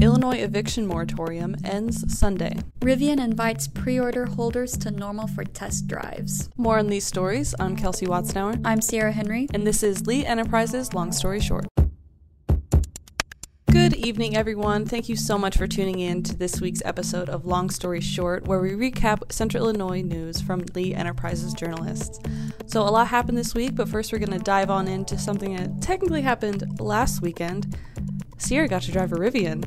Illinois eviction moratorium ends Sunday. Rivian invites pre order holders to normal for test drives. More on these stories. I'm Kelsey Watznauer. I'm Sierra Henry. And this is Lee Enterprises Long Story Short. Good evening, everyone. Thank you so much for tuning in to this week's episode of Long Story Short, where we recap Central Illinois news from Lee Enterprises journalists. So, a lot happened this week, but first we're going to dive on into something that technically happened last weekend. Sierra got to drive a Rivian.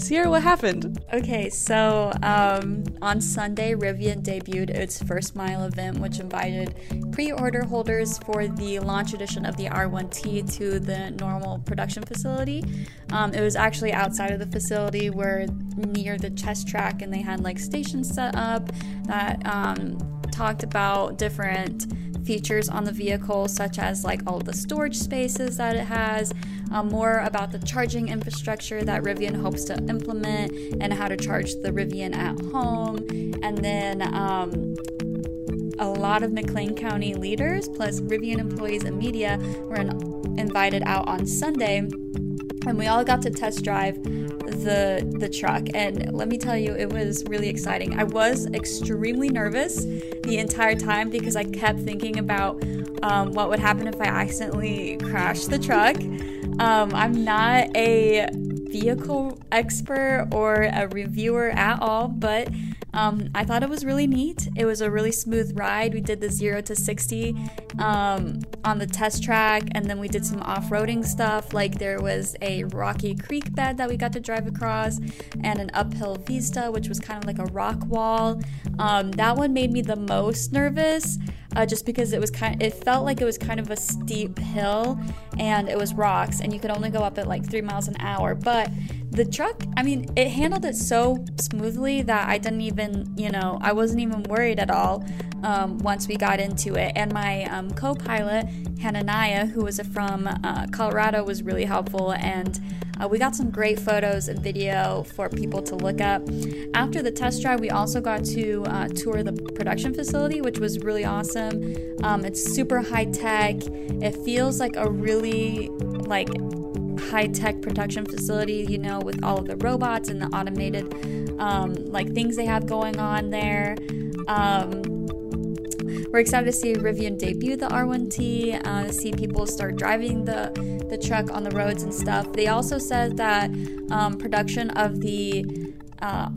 Sierra, what happened? Okay, so um, on Sunday, Rivian debuted its first mile event, which invited pre order holders for the launch edition of the R1T to the normal production facility. Um, it was actually outside of the facility, where near the test track, and they had like stations set up that um, talked about different features on the vehicle, such as like all the storage spaces that it has, um, more about the charging infrastructure that Rivian hopes to implement, and how to charge the Rivian at home, and then um, a lot of McLean County leaders, plus Rivian employees and media, were in- invited out on Sunday, and we all got to test drive the the truck. And let me tell you it was really exciting. I was extremely nervous the entire time because i kept thinking about um, what would happen if i accidentally crashed the truck. Um, i'm not a vehicle expert or a reviewer at all but um, I thought it was really neat. It was a really smooth ride. We did the zero to 60 um, on the test track, and then we did some off roading stuff. Like there was a rocky creek bed that we got to drive across, and an uphill vista, which was kind of like a rock wall. Um, that one made me the most nervous. Uh, just because it was kind, it felt like it was kind of a steep hill, and it was rocks, and you could only go up at like three miles an hour. But the truck, I mean, it handled it so smoothly that I didn't even, you know, I wasn't even worried at all um, once we got into it. And my um, co pilot, Hananiah, who was from uh, Colorado, was really helpful. And uh, we got some great photos and video for people to look up. After the test drive, we also got to uh, tour the production facility, which was really awesome. Um, it's super high tech. It feels like a really like high tech production facility, you know, with all of the robots and the automated um, like things they have going on there. Um, we're excited to see Rivian debut the R1T, uh, see people start driving the, the truck on the roads and stuff. They also said that um, production of the uh,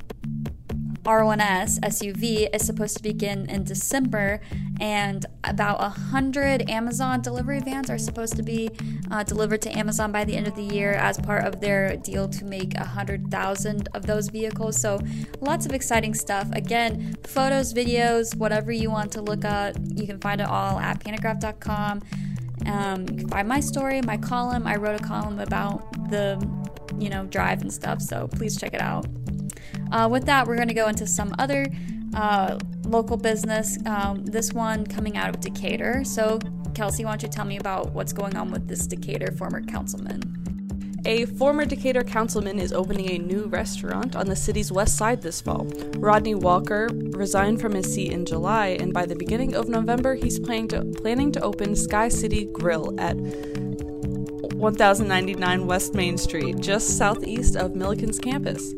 R1S SUV is supposed to begin in December, and about a hundred Amazon delivery vans are supposed to be uh, delivered to Amazon by the end of the year as part of their deal to make a hundred thousand of those vehicles. So, lots of exciting stuff. Again, photos, videos, whatever you want to look at, you can find it all at pantagraph.com. Um, you can find my story, my column. I wrote a column about the, you know, drive and stuff. So please check it out. Uh, with that, we're going to go into some other uh, local business. Um, this one coming out of Decatur. So, Kelsey, why don't you tell me about what's going on with this Decatur former councilman? A former Decatur councilman is opening a new restaurant on the city's west side this fall. Rodney Walker resigned from his seat in July, and by the beginning of November, he's planning to, planning to open Sky City Grill at 1099 West Main Street, just southeast of Millikin's campus.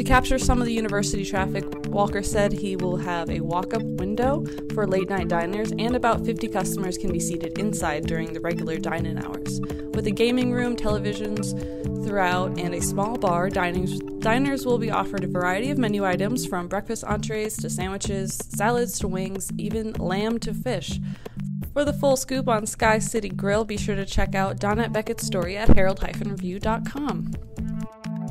To capture some of the university traffic, Walker said he will have a walk up window for late night diners, and about 50 customers can be seated inside during the regular dine in hours. With a gaming room, televisions throughout, and a small bar, diners, diners will be offered a variety of menu items from breakfast entrees to sandwiches, salads to wings, even lamb to fish. For the full scoop on Sky City Grill, be sure to check out Donette Beckett's story at herald-review.com.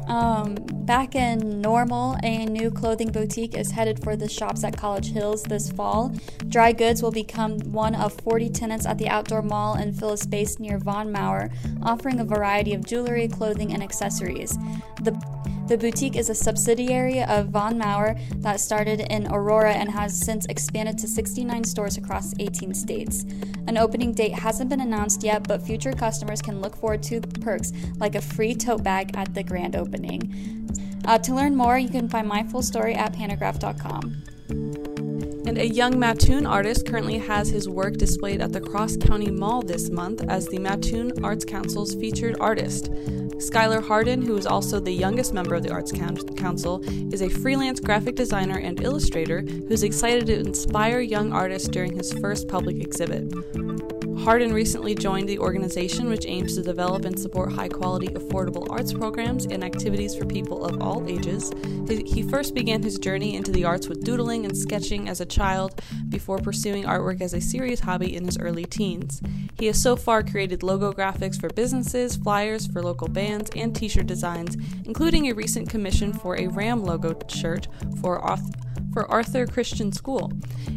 Um, back in Normal, a new clothing boutique is headed for the shops at College Hills this fall. Dry Goods will become one of 40 tenants at the outdoor mall and fill a space near Von Maur, offering a variety of jewelry, clothing, and accessories. The the boutique is a subsidiary of Von Maur that started in Aurora and has since expanded to 69 stores across 18 states. An opening date hasn't been announced yet, but future customers can look forward to perks like a free tote bag at the grand opening. Uh, to learn more, you can find my full story at pantagraph.com. And a young Mattoon artist currently has his work displayed at the Cross County Mall this month as the Mattoon Arts Council's featured artist. Skylar Hardin, who is also the youngest member of the Arts Council, is a freelance graphic designer and illustrator who's excited to inspire young artists during his first public exhibit. Hardin recently joined the organization, which aims to develop and support high quality, affordable arts programs and activities for people of all ages. He first began his journey into the arts with doodling and sketching as a child before pursuing artwork as a serious hobby in his early teens. He has so far created logo graphics for businesses, flyers for local bands, and t shirt designs, including a recent commission for a Ram logo shirt for for Arthur Christian School.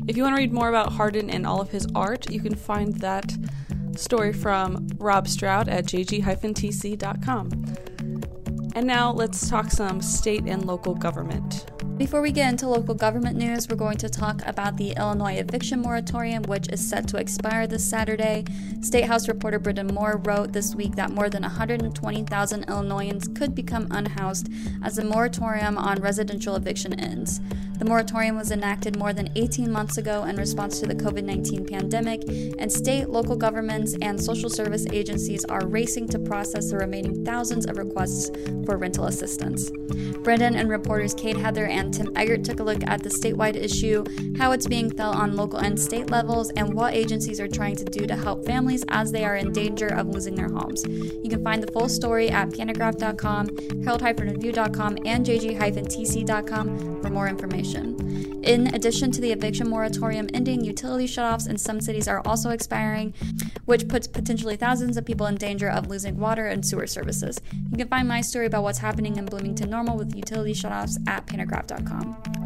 If you want to read more about Hardin and all of his art, you can find that story from Rob Stroud at jg-tc.com. And now let's talk some state and local government. Before we get into local government news, we're going to talk about the Illinois eviction moratorium, which is set to expire this Saturday. State House reporter Brendan Moore wrote this week that more than 120,000 Illinoisans could become unhoused as the moratorium on residential eviction ends. The moratorium was enacted more than 18 months ago in response to the COVID 19 pandemic, and state, local governments, and social service agencies are racing to process the remaining thousands of requests for rental assistance. Brendan and reporters Kade Heather and Tim Eggert took a look at the statewide issue, how it's being felt on local and state levels, and what agencies are trying to do to help families as they are in danger of losing their homes. You can find the full story at pantagraph.com, herald-review.com, and jg-tc.com for more information. In addition to the eviction moratorium ending, utility shutoffs in some cities are also expiring, which puts potentially thousands of people in danger of losing water and sewer services. You can find my story about what's happening in Bloomington Normal with utility shutoffs at pantagraph.com.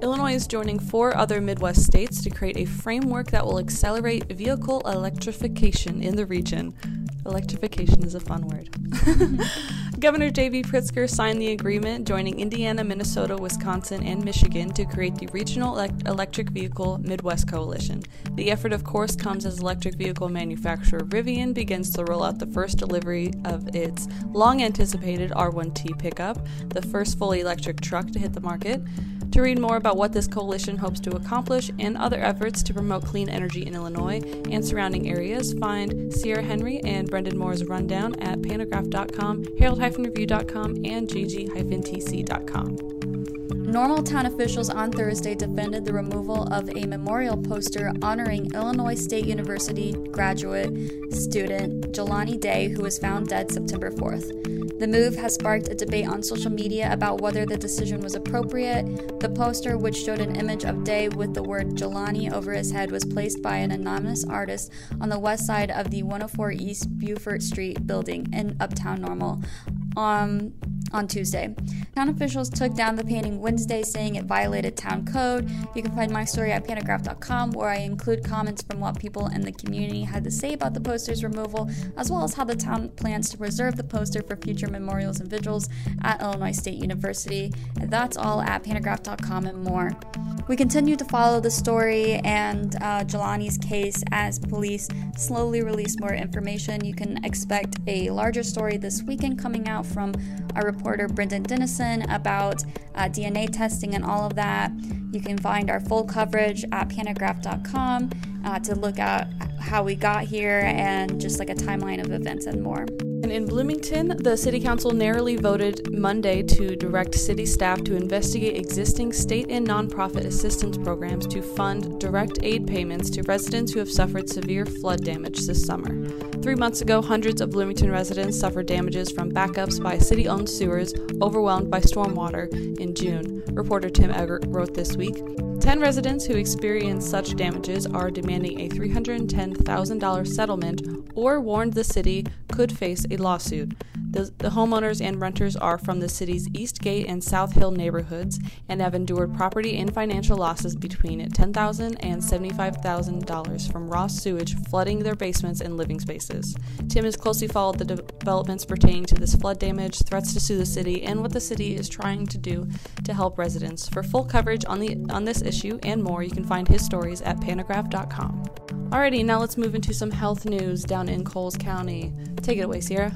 Illinois is joining four other Midwest states to create a framework that will accelerate vehicle electrification in the region. Electrification is a fun word. Governor J.B. Pritzker signed the agreement joining Indiana, Minnesota, Wisconsin, and Michigan to create the Regional Electric Vehicle Midwest Coalition. The effort, of course, comes as electric vehicle manufacturer Rivian begins to roll out the first delivery of its long anticipated R1T pickup, the first fully electric truck to hit the market. To read more about what this coalition hopes to accomplish and other efforts to promote clean energy in Illinois and surrounding areas, find Sierra Henry and Brendan Moore's rundown at pantagraph.com, herald-review.com, and jg-tc.com. Normal town officials on Thursday defended the removal of a memorial poster honoring Illinois State University graduate student Jelani Day, who was found dead September 4th. The move has sparked a debate on social media about whether the decision was appropriate. The poster, which showed an image of Day with the word Jelani over his head, was placed by an anonymous artist on the west side of the 104 East Beaufort Street building in Uptown Normal. Um, on Tuesday. Town officials took down the painting Wednesday, saying it violated town code. You can find my story at pantagraph.com, where I include comments from what people in the community had to say about the poster's removal, as well as how the town plans to preserve the poster for future memorials and vigils at Illinois State University. And that's all at pantagraph.com and more. We continue to follow the story and uh, Jelani's case as police slowly release more information. You can expect a larger story this weekend coming out from our reporter Brendan Dennison about uh, DNA testing and all of that. You can find our full coverage at pantagraph.com uh, to look at how we got here and just like a timeline of events and more. And in Bloomington, the City Council narrowly voted Monday to direct city staff to investigate existing state and nonprofit assistance programs to fund direct aid payments to residents who have suffered severe flood damage this summer. Three months ago, hundreds of Bloomington residents suffered damages from backups by city owned sewers overwhelmed by stormwater in June, reporter Tim Eggert wrote this week. Ten residents who experienced such damages are demanding a $310,000 settlement or warned the city could face a lawsuit. The, the, homeowners and renters are from the city's East Gate and South Hill neighborhoods and have endured property and financial losses between $10,000 and $75,000 from raw sewage flooding their basements and living spaces. Tim has closely followed the developments pertaining to this flood damage, threats to sue the city, and what the city is trying to do to help residents. For full coverage on the on this issue and more, you can find his stories at pantagraph.com. Alrighty, now let's move into some health news down in Coles County. Take it away, Sierra.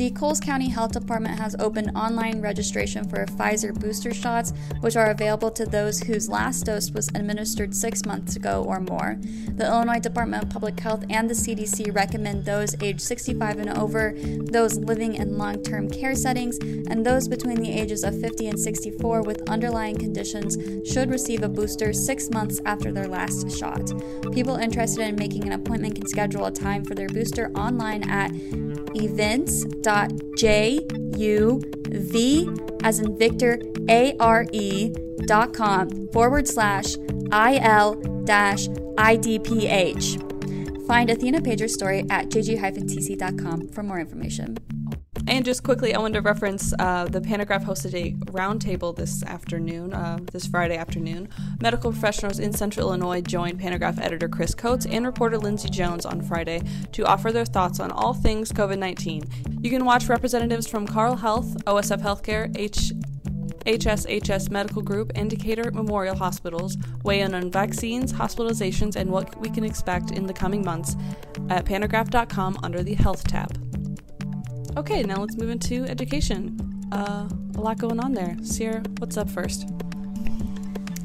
The Coles County Health Department has opened online registration for Pfizer booster shots, which are available to those whose last dose was administered six months ago or more. The Illinois Department of Public Health and the CDC recommend those aged 65 and over, those living in long term care settings, and those between the ages of 50 and 64 with underlying conditions should receive a booster six months after their last shot. People interested in making an appointment can schedule a time for their booster online at events.juv as in Victor are dot com forward slash il dash idph. Find Athena Pager's story at jg-tc.com for more information. And just quickly, I wanted to reference uh, the Pantagraph hosted a roundtable this afternoon, uh, this Friday afternoon. Medical professionals in Central Illinois joined Pantagraph editor Chris Coates and reporter Lindsay Jones on Friday to offer their thoughts on all things COVID 19. You can watch representatives from Carle Health, OSF Healthcare, H. HSHS Medical Group, and Decatur Memorial Hospitals weigh in on vaccines, hospitalizations, and what we can expect in the coming months at pantagraph.com under the Health tab. Okay, now let's move into education. Uh, a lot going on there. Sierra, what's up first?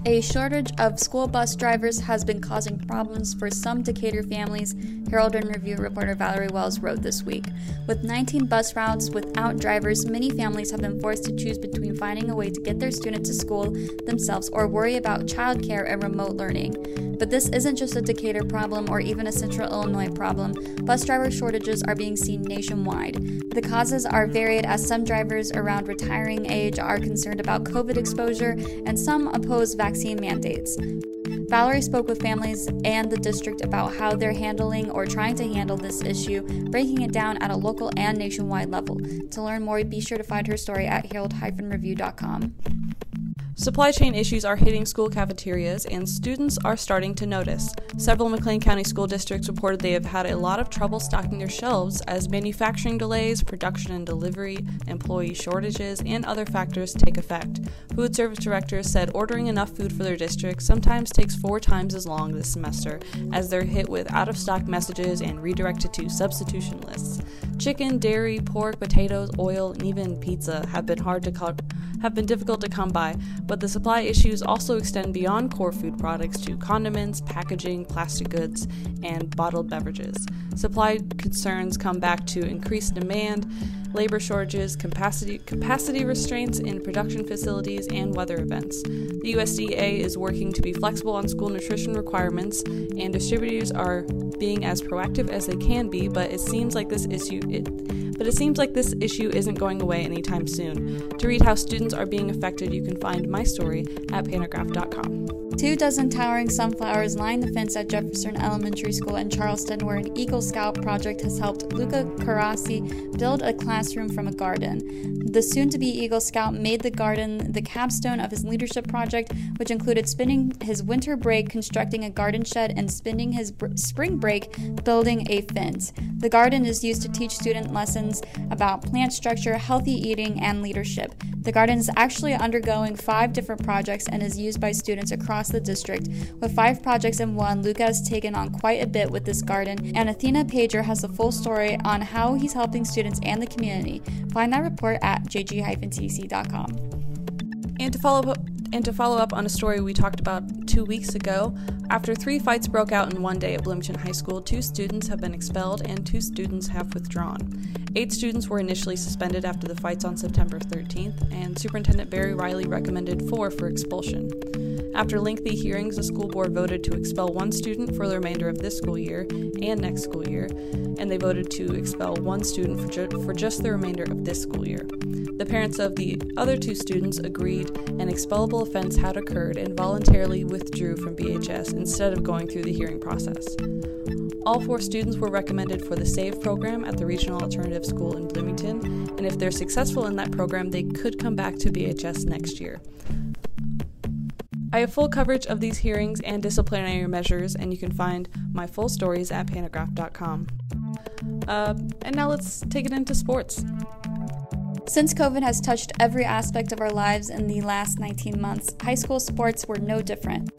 A shortage of school bus drivers has been causing problems for some Decatur families, Herald and Review reporter Valerie Wells wrote this week. With 19 bus routes without drivers, many families have been forced to choose between finding a way to get their student to school themselves or worry about childcare and remote learning. But this isn't just a Decatur problem or even a Central Illinois problem. Bus driver shortages are being seen nationwide. The causes are varied as some drivers around retiring age are concerned about COVID exposure and some oppose vaccine vaccine mandates. Valerie spoke with families and the district about how they're handling or trying to handle this issue, breaking it down at a local and nationwide level. To learn more, be sure to find her story at herald-review.com. Supply chain issues are hitting school cafeterias, and students are starting to notice. Several McLean County school districts reported they have had a lot of trouble stocking their shelves as manufacturing delays, production and delivery, employee shortages, and other factors take effect. Food service directors said ordering enough food for their district sometimes takes four times as long this semester, as they're hit with out of stock messages and redirected to substitution lists. Chicken, dairy, pork, potatoes, oil, and even pizza have been hard to co- have been difficult to come by, but the supply issues also extend beyond core food products to condiments, packaging, plastic goods, and bottled beverages. Supply concerns come back to increased demand, labor shortages, capacity capacity restraints in production facilities, and weather events. The USDA is working to be flexible on school nutrition requirements, and distributors are being as proactive as they can be, but it seems like this issue it, but it seems like this issue isn't going away anytime soon. To read how students are being affected, you can find my story at pantagraph.com. Two dozen towering sunflowers line the fence at Jefferson Elementary School in Charleston, where an Eagle Scout project has helped Luca Carassi build a classroom from a garden. The soon to be Eagle Scout made the garden the capstone of his leadership project, which included spending his winter break constructing a garden shed and spending his br- spring break building a fence. The garden is used to teach student lessons about plant structure, healthy eating, and leadership. The garden is actually undergoing five different projects and is used by students across the district. With five projects in one, Luca has taken on quite a bit with this garden, and Athena Pager has the full story on how he's helping students and the community. Find that report at jg-tc.com. And to follow up and to follow up on a story we talked about two weeks ago, after three fights broke out in one day at Bloomington High School, two students have been expelled and two students have withdrawn. Eight students were initially suspended after the fights on September 13th, and Superintendent Barry Riley recommended four for expulsion. After lengthy hearings, the school board voted to expel one student for the remainder of this school year and next school year, and they voted to expel one student for, ju- for just the remainder of this school year. The parents of the other two students agreed an expellable offense had occurred and voluntarily withdrew from BHS instead of going through the hearing process. All four students were recommended for the SAVE program at the Regional Alternative School in Bloomington, and if they're successful in that program, they could come back to BHS next year. I have full coverage of these hearings and disciplinary measures, and you can find my full stories at pantagraph.com. Uh, and now let's take it into sports. Since COVID has touched every aspect of our lives in the last 19 months, high school sports were no different.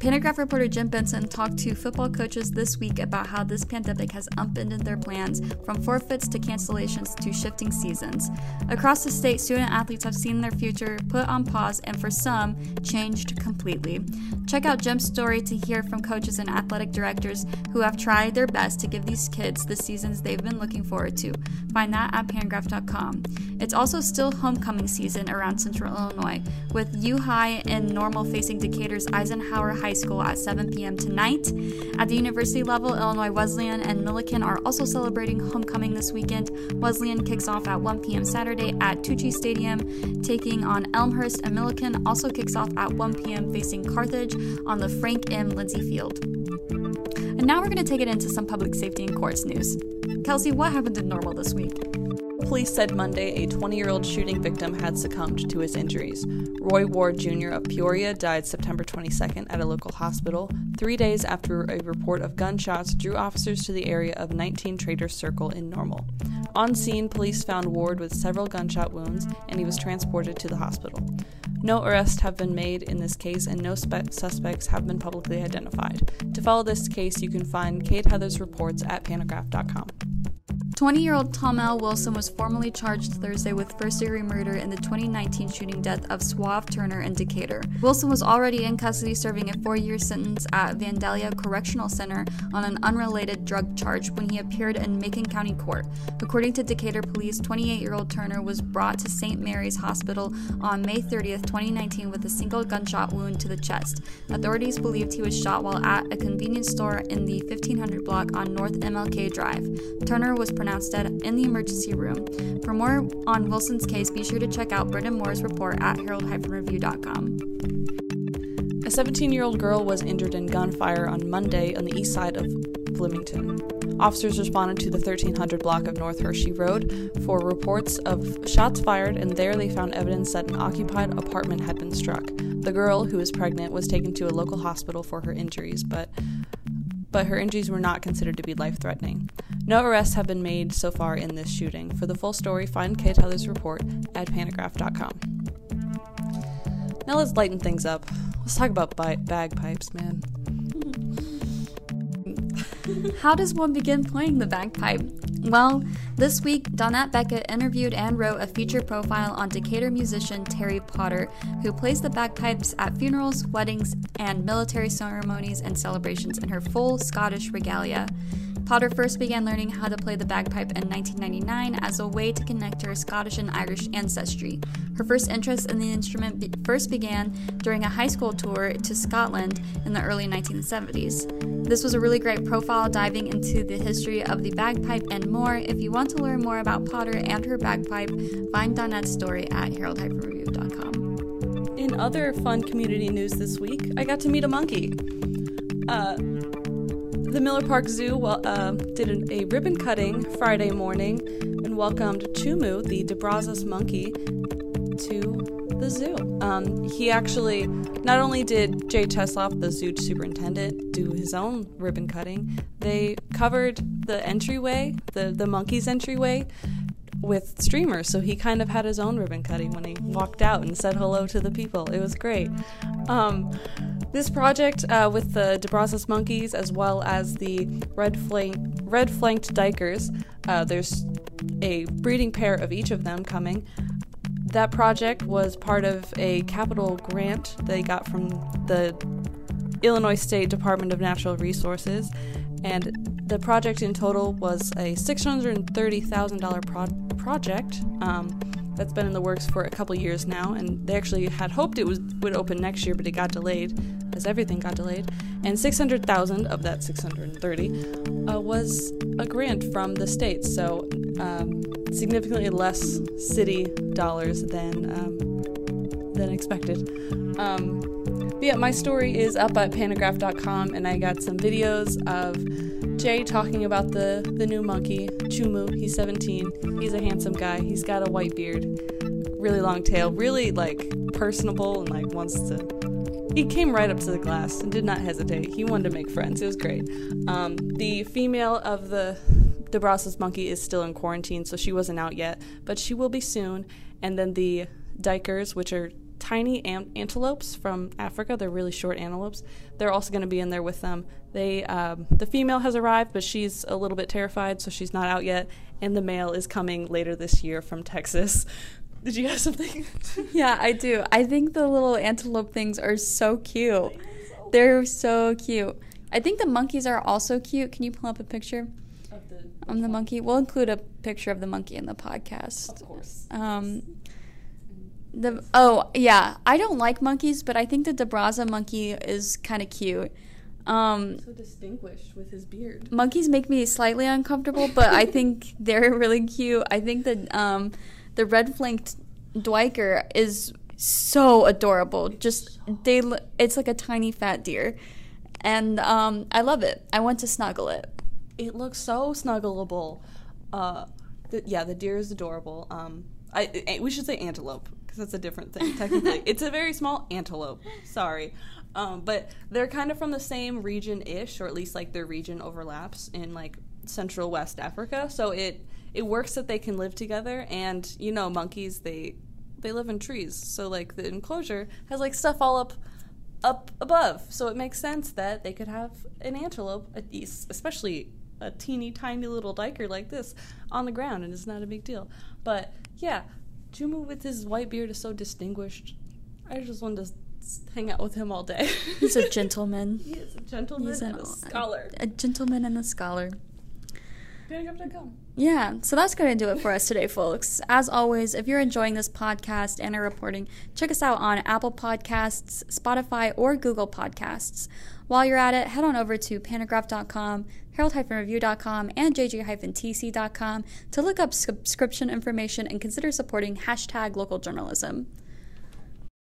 Pantagraph reporter Jim Benson talked to football coaches this week about how this pandemic has upended their plans from forfeits to cancellations to shifting seasons. Across the state, student athletes have seen their future put on pause and for some, changed completely. Check out Jim's story to hear from coaches and athletic directors who have tried their best to give these kids the seasons they've been looking forward to. Find that at pantagraph.com. It's also still homecoming season around central Illinois, with U High and Normal facing Decatur's Eisenhower High School at 7 p.m. tonight. At the university level, Illinois Wesleyan and Millikin are also celebrating homecoming this weekend. Wesleyan kicks off at 1 p.m. Saturday at Tucci Stadium, taking on Elmhurst, and Millikin also kicks off at 1 p.m. facing Carthage on the Frank M. Lindsay Field. And now we're going to take it into some public safety and courts news. Kelsey, what happened to Normal this week? Police said Monday a 20 year old shooting victim had succumbed to his injuries. Roy Ward Jr. of Peoria died September 22nd at a local hospital, three days after a report of gunshots drew officers to the area of 19 Traders Circle in Normal. On scene, police found Ward with several gunshot wounds and he was transported to the hospital. No arrests have been made in this case and no spe- suspects have been publicly identified. To follow this case, you can find Kade Heather's reports at pantagraph.com. 20 year old Tomel Wilson was formally charged Thursday with first degree murder in the 2019 shooting death of Suave Turner in Decatur. Wilson was already in custody serving a four year sentence at Vandalia Correctional Center on an unrelated drug charge when he appeared in Macon County Court. According to Decatur police, 28 year old Turner was brought to St. Mary's Hospital on May 30th, 2019, with a single gunshot wound to the chest. Authorities believed he was shot while at a convenience store in the 1500 block on North MLK Drive. Turner was pronounced pronounced dead in the emergency room. For more on Wilson's case, be sure to check out Brendan Moore's report at herald-review.com. A 17 year old girl was injured in gunfire on Monday on the east side of Bloomington. Officers responded to the 1300 block of North Hershey Road for reports of shots fired, and there they found evidence that an occupied apartment had been struck. The girl, who was pregnant, was taken to a local hospital for her injuries, but but her injuries were not considered to be life threatening. No arrests have been made so far in this shooting. For the full story, find Kade Heather's report at pantagraph.com. Now let's lighten things up. Let's talk about bi- bagpipes, man. How does one begin playing the bagpipe? Well, this week, Donette Beckett interviewed and wrote a feature profile on Decatur musician Terry Potter, who plays the bagpipes at funerals, weddings, and military ceremonies and celebrations in her full Scottish regalia. Potter first began learning how to play the bagpipe in 1999 as a way to connect to her Scottish and Irish ancestry. Her first interest in the instrument be- first began during a high school tour to Scotland in the early 1970s. This was a really great profile diving into the history of the bagpipe and more. If you want to learn more about Potter and her bagpipe, find Donette's story at herald-review.com. In other fun community news this week, I got to meet a monkey. Uh, the Miller Park Zoo well, uh, did a ribbon cutting Friday morning and welcomed Chumu, the DeBrazza's monkey, to the zoo. Um, he actually, not only did Jay Tetzlaff, the zoo superintendent, do his own ribbon cutting, they covered the entryway, the, the monkey's entryway, with streamers. So he kind of had his own ribbon cutting when he walked out and said hello to the people. It was great. Um, this project uh, with the DeBrazza's monkeys as well as the red, flank, red flanked duikers, uh, there's a breeding pair of each of them coming. That project was part of a capital grant they got from the Illinois State Department of Natural Resources, and the project in total was a $630,000 pro- project. Um, that's been in the works for a couple years now, and they actually had hoped it was would open next year, but it got delayed, as everything got delayed. And 600,000 of that 630 uh, was a grant from the state, so um, significantly less city dollars than um, than expected. Um, but yeah, my story is up at pantagraph.com, and I got some videos of Jay talking about the the new monkey, Chumu. He's 17. He's a handsome guy. He's got a white beard, really long tail, really like personable, and like wants to. He came right up to the glass and did not hesitate. He wanted to make friends. It was great. Um, the female of the DeBrazza's monkey is still in quarantine, so she wasn't out yet, but she will be soon. And then the duikers, which are tiny an- antelopes from Africa. They're really short antelopes. They're also going to be in there with them. They um, the female has arrived, but she's a little bit terrified, so she's not out yet. And the male is coming later this year from Texas. Did you have something? yeah, I do. I think the little antelope things are so cute. They're so cute. I think the monkeys are also cute. Can you pull up a picture of the, of the monkey? We'll include a picture of the monkey in the podcast. Of course. Um, the oh yeah, I don't like monkeys, but I think the DeBrazza monkey is kind of cute. Um, so distinguished with his beard. Monkeys make me slightly uncomfortable, but I think they're really cute. I think that um, the red flanked duiker is so adorable. Just they, it's like a tiny fat deer, and um, I love it. I want to snuggle it. It looks so snuggleable. Uh, the, yeah, the deer is adorable. Um, I, I we should say antelope that's a different thing technically. it's a very small antelope. Sorry. Um, but they're kind of from the same region ish, or at least like their region overlaps in like Central West Africa. So it it works that they can live together. And you know, monkeys they they live in trees, so like the enclosure has like stuff all up up above. So it makes sense that they could have an antelope, especially a teeny tiny little duiker like this, on the ground, and it's not a big deal. But yeah, Juma with his white beard is so distinguished. I just wanted to hang out with him all day. He's a gentleman. he is a gentleman He's and an, a scholar. A, a gentleman and a scholar. Yeah, so that's going to do it for us today, folks. As always, if you're enjoying this podcast and our reporting, check us out on Apple Podcasts, Spotify, or Google Podcasts. While you're at it, head on over to pantagraph.com, herald-review.com, and jg-tc.com to look up subscription information and consider supporting hashtag local journalism.